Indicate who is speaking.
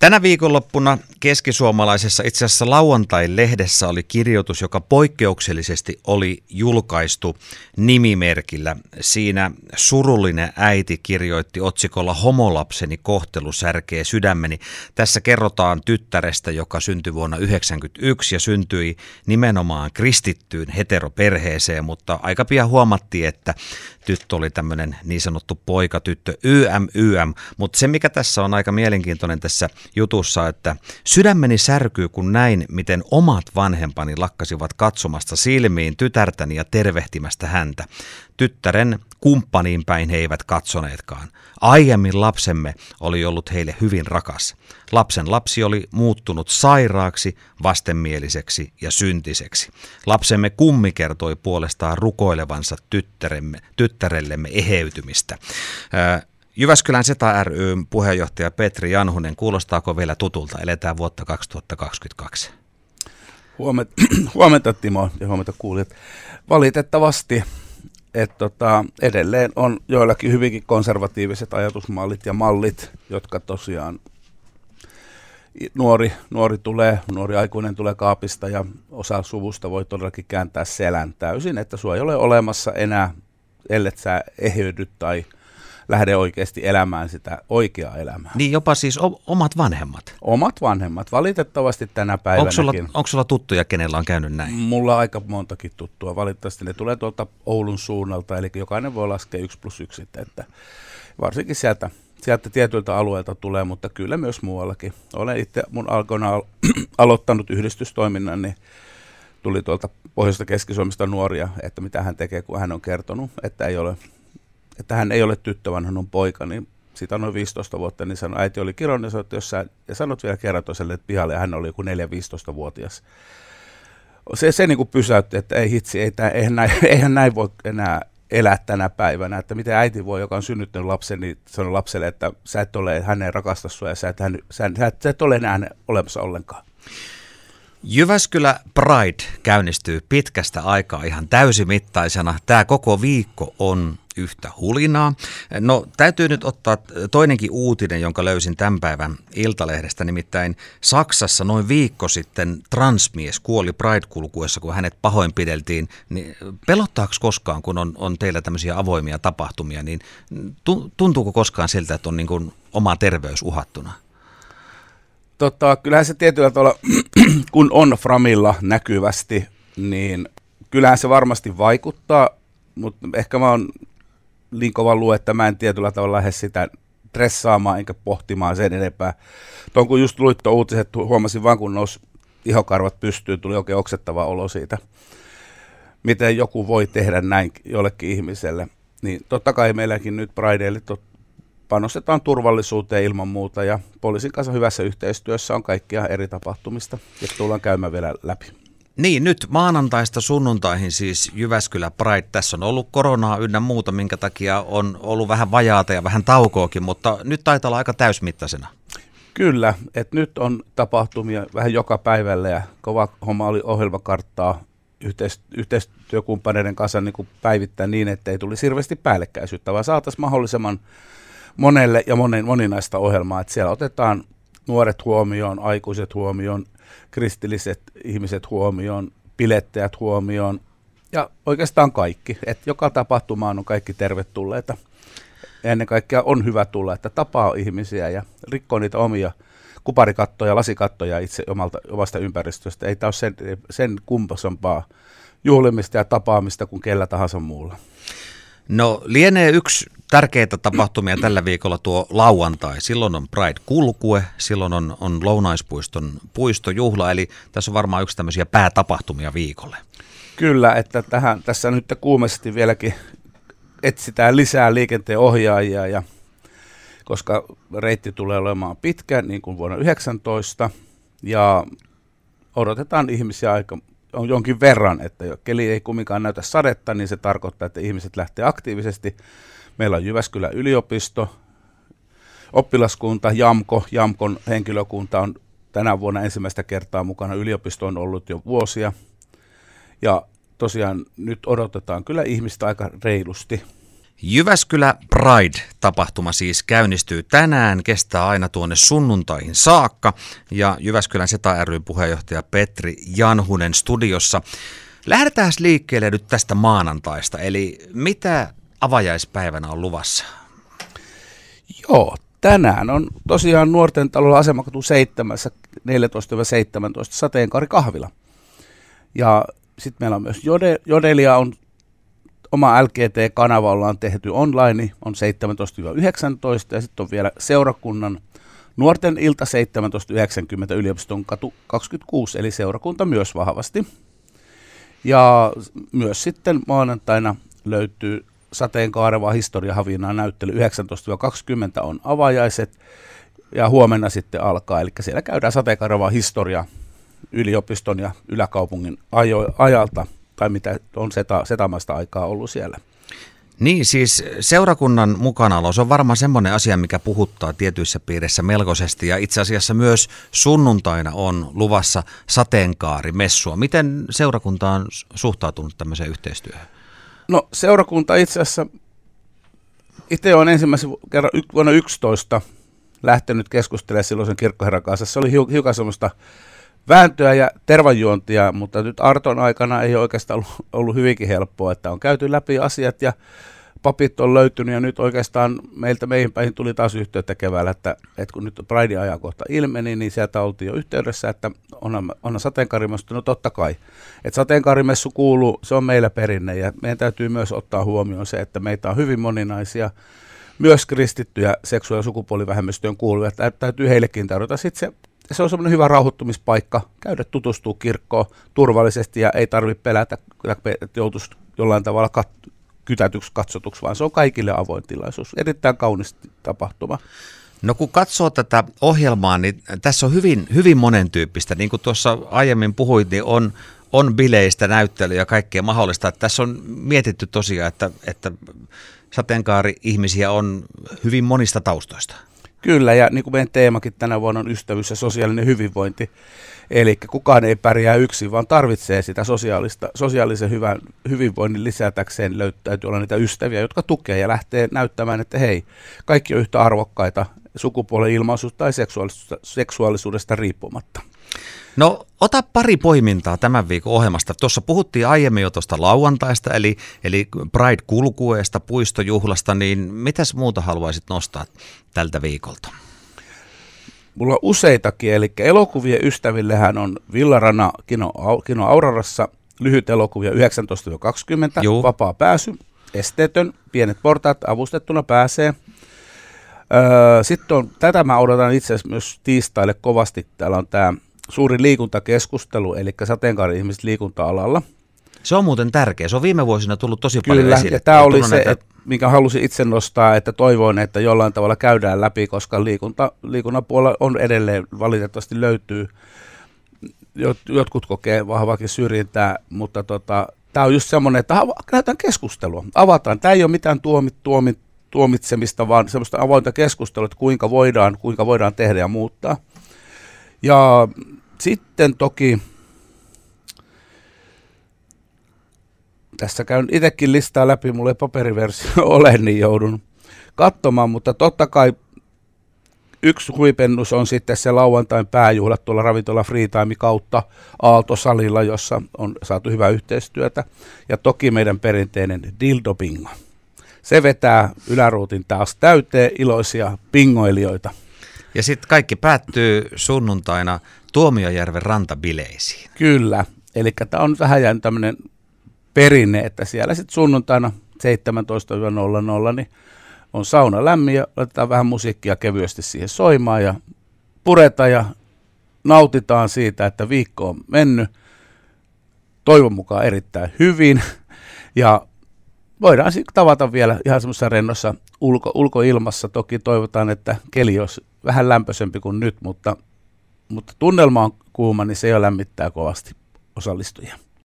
Speaker 1: Tänä viikonloppuna keskisuomalaisessa itse asiassa lauantai-lehdessä oli kirjoitus, joka poikkeuksellisesti oli julkaistu nimimerkillä. Siinä surullinen äiti kirjoitti otsikolla Homolapseni kohtelu särkee sydämeni. Tässä kerrotaan tyttärestä, joka syntyi vuonna 1991 ja syntyi nimenomaan kristittyyn heteroperheeseen, mutta aika pian huomattiin, että tyttö oli tämmöinen niin sanottu poikatyttö, YM, YM. Mutta se, mikä tässä on aika mielenkiintoinen tässä jutussa, että sydämeni särkyy, kun näin, miten omat vanhempani lakkasivat katsomasta silmiin tytärtäni ja tervehtimästä häntä. Tyttären kumppaniin päin he eivät katsoneetkaan. Aiemmin lapsemme oli ollut heille hyvin rakas. Lapsen lapsi oli muuttunut sairaaksi, vastenmieliseksi ja syntiseksi. Lapsemme kummi kertoi puolestaan rukoilevansa tyttäremme, tyttärellemme eheytymistä. Jyväskylän SETA ry puheenjohtaja Petri Janhunen, kuulostaako vielä tutulta? Eletään vuotta 2022.
Speaker 2: Huomenta, huomenta Timo ja huomenta kuulijat. Valitettavasti että tota, edelleen on joillakin hyvinkin konservatiiviset ajatusmallit ja mallit, jotka tosiaan nuori, nuori tulee, nuori aikuinen tulee kaapista ja osa suvusta voi todellakin kääntää selän täysin, että sua ei ole olemassa enää, ellei sä eheydy tai – lähde oikeasti elämään sitä oikeaa elämää.
Speaker 1: Niin jopa siis o- omat vanhemmat?
Speaker 2: Omat vanhemmat, valitettavasti tänä päivänä.
Speaker 1: Onko sulla, onko sulla tuttuja, kenellä on käynyt näin?
Speaker 2: Mulla on aika montakin tuttua. Valitettavasti ne tulee tuolta Oulun suunnalta, eli jokainen voi laskea yksi plus yksi, että varsinkin sieltä, sieltä tietyiltä alueilta tulee, mutta kyllä myös muuallakin. Olen itse mun alkoina al- aloittanut yhdistystoiminnan, niin tuli tuolta Pohjoista Keski-Suomesta nuoria, että mitä hän tekee, kun hän on kertonut, että ei ole että hän ei ole tyttö, vaan hän on poika, niin siitä on noin 15 vuotta, niin sanoi, äiti oli kirjoinen, ja sanoi, että jos sä, ja sanot vielä kerran toiselle että pihalle, ja hän oli joku 4-15-vuotias. Se, se niin kuin pysäytti, että ei hitsi, ei, tämän, eihän, näin, eihän näin voi enää elää tänä päivänä, että miten äiti voi, joka on synnyttänyt lapsen, niin sanoi lapselle, että sä et ole, hän ei rakasta sua ja sä et, hän, sä, sä, et, sä et ole enää olemassa ollenkaan.
Speaker 1: Jyväskylä Pride käynnistyy pitkästä aikaa ihan täysimittaisena. Tämä koko viikko on yhtä hulinaa. No täytyy nyt ottaa toinenkin uutinen, jonka löysin tämän päivän Iltalehdestä, nimittäin Saksassa noin viikko sitten transmies kuoli Pride-kulkuessa, kun hänet pahoinpideltiin. Niin pelottaako koskaan, kun on, on teillä tämmöisiä avoimia tapahtumia, niin tuntuuko koskaan siltä, että on niin kuin oma terveys uhattuna?
Speaker 2: Tota, kyllähän se tietyllä tavalla, kun on Framilla näkyvästi, niin kyllähän se varmasti vaikuttaa, mutta ehkä mä oon niin kova luo, että mä en tietyllä tavalla lähde sitä stressaamaan enkä pohtimaan sen enempää. Tuon kun just luit uutiset, huomasin vaan kun nousi ihokarvat pystyyn, tuli oikein oksettava olo siitä, miten joku voi tehdä näin jollekin ihmiselle. Niin totta kai meilläkin nyt Prideille tot, panostetaan turvallisuuteen ilman muuta ja poliisin kanssa hyvässä yhteistyössä on kaikkia eri tapahtumista, ja tullaan käymään vielä läpi.
Speaker 1: Niin, nyt maanantaista sunnuntaihin siis Jyväskylä Pride. Tässä on ollut koronaa ynnä muuta, minkä takia on ollut vähän vajaata ja vähän taukoakin, mutta nyt taitaa olla aika täysmittaisena.
Speaker 2: Kyllä, että nyt on tapahtumia vähän joka päivällä ja kova homma oli ohjelmakarttaa yhteistyökumppaneiden kanssa niin kuin päivittää niin, että ei tulisi hirveästi päällekkäisyyttä, vaan saataisiin mahdollisimman monelle ja monen, moninaista ohjelmaa, että siellä otetaan nuoret huomioon, aikuiset huomioon, kristilliset ihmiset huomioon, pilettäjät huomioon ja oikeastaan kaikki. Että joka tapahtumaan on kaikki tervetulleita. Ennen kaikkea on hyvä tulla, että tapaa ihmisiä ja rikkoo niitä omia kuparikattoja, lasikattoja itse omalta, omasta ympäristöstä. Ei tämä ole sen, sen kumpasempaa juhlimista ja tapaamista kuin kellä tahansa muulla.
Speaker 1: No lienee yksi tärkeitä tapahtumia tällä viikolla tuo lauantai. Silloin on Pride-kulkue, silloin on, on Lounaispuiston puistojuhla, eli tässä on varmaan yksi tämmöisiä päätapahtumia viikolle.
Speaker 2: Kyllä, että tähän, tässä nyt kuumesti vieläkin etsitään lisää liikenteen ohjaajia, ja, koska reitti tulee olemaan pitkä, niin kuin vuonna 19, ja odotetaan ihmisiä aika on jonkin verran, että keli ei kumminkaan näytä sadetta, niin se tarkoittaa, että ihmiset lähtee aktiivisesti. Meillä on Jyväskylän yliopisto, oppilaskunta, JAMKO, JAMKon henkilökunta on tänä vuonna ensimmäistä kertaa mukana. Yliopisto on ollut jo vuosia. Ja tosiaan nyt odotetaan kyllä ihmistä aika reilusti.
Speaker 1: Jyväskylä Pride-tapahtuma siis käynnistyy tänään, kestää aina tuonne sunnuntaihin saakka ja Jyväskylän Seta ry puheenjohtaja Petri Janhunen studiossa. Lähdetään liikkeelle nyt tästä maanantaista, eli mitä avajaispäivänä on luvassa?
Speaker 2: Joo, tänään on tosiaan nuorten talolla asemakatu 7, 14-17 sateenkaari kahvila. Ja sitten meillä on myös Jode, Jodelia on oma LGT-kanava ollaan tehty online, on 17-19 ja sitten on vielä seurakunnan nuorten ilta 17.90 yliopiston katu 26, eli seurakunta myös vahvasti. Ja myös sitten maanantaina löytyy sateenkaareva historiahavinaa näyttely. 19-20 on avajaiset ja huomenna sitten alkaa, eli siellä käydään sateenkaareva historia yliopiston ja yläkaupungin ajo, ajalta – tai mitä on seta, setamaista aikaa ollut siellä.
Speaker 1: Niin, siis seurakunnan mukanaolo, se on varmaan semmoinen asia, mikä puhuttaa tietyissä piirissä melkoisesti ja itse asiassa myös sunnuntaina on luvassa sateenkaarimessua. Miten seurakunta on suhtautunut tämmöiseen yhteistyöhön?
Speaker 2: No seurakunta itse asiassa, itse olen ensimmäisen kerran vuonna 11 lähtenyt keskustelemaan silloisen kirkkoherran kanssa. Se oli hiukan semmoista vääntöä ja tervanjuontia, mutta nyt Arton aikana ei oikeastaan ollut, ollut hyvinkin helppoa, että on käyty läpi asiat ja papit on löytynyt ja nyt oikeastaan meiltä meihin päin tuli taas yhteyttä keväällä, että, että kun nyt Pride-ajankohta ilmeni, niin sieltä oltiin jo yhteydessä, että on, on sateenkaarimessu, no totta kai. Että sateenkaarimessu kuuluu, se on meillä perinne ja meidän täytyy myös ottaa huomioon se, että meitä on hyvin moninaisia, myös kristittyjä seksuaali- ja sukupuolivähemmistöön kuuluvia, että täytyy heillekin tarjota sitten se se on semmoinen hyvä rauhoittumispaikka, käydä tutustua kirkkoon turvallisesti ja ei tarvitse pelätä, että joutuisi jollain tavalla kat- kytätyksi, katsotuksi, vaan se on kaikille avoin tilaisuus. Erittäin kaunis tapahtuma.
Speaker 1: No kun katsoo tätä ohjelmaa, niin tässä on hyvin, hyvin monentyyppistä. Niin kuin tuossa aiemmin puhuit, niin on, on bileistä, näyttelyä ja kaikkea mahdollista. Että tässä on mietitty tosiaan, että, että sateenkaari-ihmisiä on hyvin monista taustoista.
Speaker 2: Kyllä, ja niin kuin meidän teemakin tänä vuonna on ystävyys ja sosiaalinen hyvinvointi. Eli kukaan ei pärjää yksin, vaan tarvitsee sitä sosiaalista, sosiaalisen hyvän, hyvinvoinnin lisätäkseen. Täytyy olla niitä ystäviä, jotka tukee ja lähtee näyttämään, että hei, kaikki on yhtä arvokkaita sukupuolen ilmaisuudesta tai seksuaalisuudesta, seksuaalisuudesta riippumatta.
Speaker 1: No ota pari poimintaa tämän viikon ohjelmasta. Tuossa puhuttiin aiemmin jo tuosta lauantaista, eli, eli Pride-kulkueesta, puistojuhlasta, niin mitäs muuta haluaisit nostaa tältä viikolta?
Speaker 2: Mulla on useitakin, eli elokuvien ystävillehän on Villarana Kino, Kino Aurorassa lyhyt elokuvia 19-20, Juu. vapaa pääsy, esteetön, pienet portaat avustettuna pääsee. Öö, sitten on, tätä mä odotan itse asiassa myös tiistaille kovasti. Täällä on tämä suuri liikuntakeskustelu, eli sateenkaari-ihmiset liikunta-alalla.
Speaker 1: Se on muuten tärkeä. Se on viime vuosina tullut tosi
Speaker 2: Kyllä,
Speaker 1: paljon esille.
Speaker 2: ja tämä oli se, näitä... mikä halusin itse nostaa, että toivoin, että jollain tavalla käydään läpi, koska liikunta, liikunnan puolella on edelleen valitettavasti löytyy. Jotkut kokee vahvaakin syrjintää, mutta tota, tämä on just semmoinen, että näytään keskustelua. Avataan. Tämä ei ole mitään tuomit, tuomit, tuomitsemista, vaan semmoista avointa keskustelua, että kuinka voidaan, kuinka voidaan tehdä ja muuttaa. Ja sitten toki tässä käyn itsekin listaa läpi, mulla ei paperiversio ole, niin joudun katsomaan, mutta totta kai yksi huipennus on sitten se lauantain pääjuhlat tuolla ravintola Freetime kautta Aaltosalilla, jossa on saatu hyvää yhteistyötä. Ja toki meidän perinteinen Dildo Bingo. Se vetää yläruutin taas täyteen iloisia pingoilijoita.
Speaker 1: Ja sitten kaikki päättyy sunnuntaina Tuomiojärven rantabileisiin.
Speaker 2: Kyllä, eli tämä on vähän jäänyt tämmöinen perinne, että siellä sitten sunnuntaina 17.00 niin on sauna lämmin ja laitetaan vähän musiikkia kevyesti siihen soimaan ja pureta ja nautitaan siitä, että viikko on mennyt toivon mukaan erittäin hyvin ja voidaan sitten tavata vielä ihan semmoisessa rennossa ulko, ulkoilmassa. Toki toivotaan, että keli olisi vähän lämpöisempi kuin nyt, mutta, mutta tunnelma on kuuma, niin se jo lämmittää kovasti osallistujia.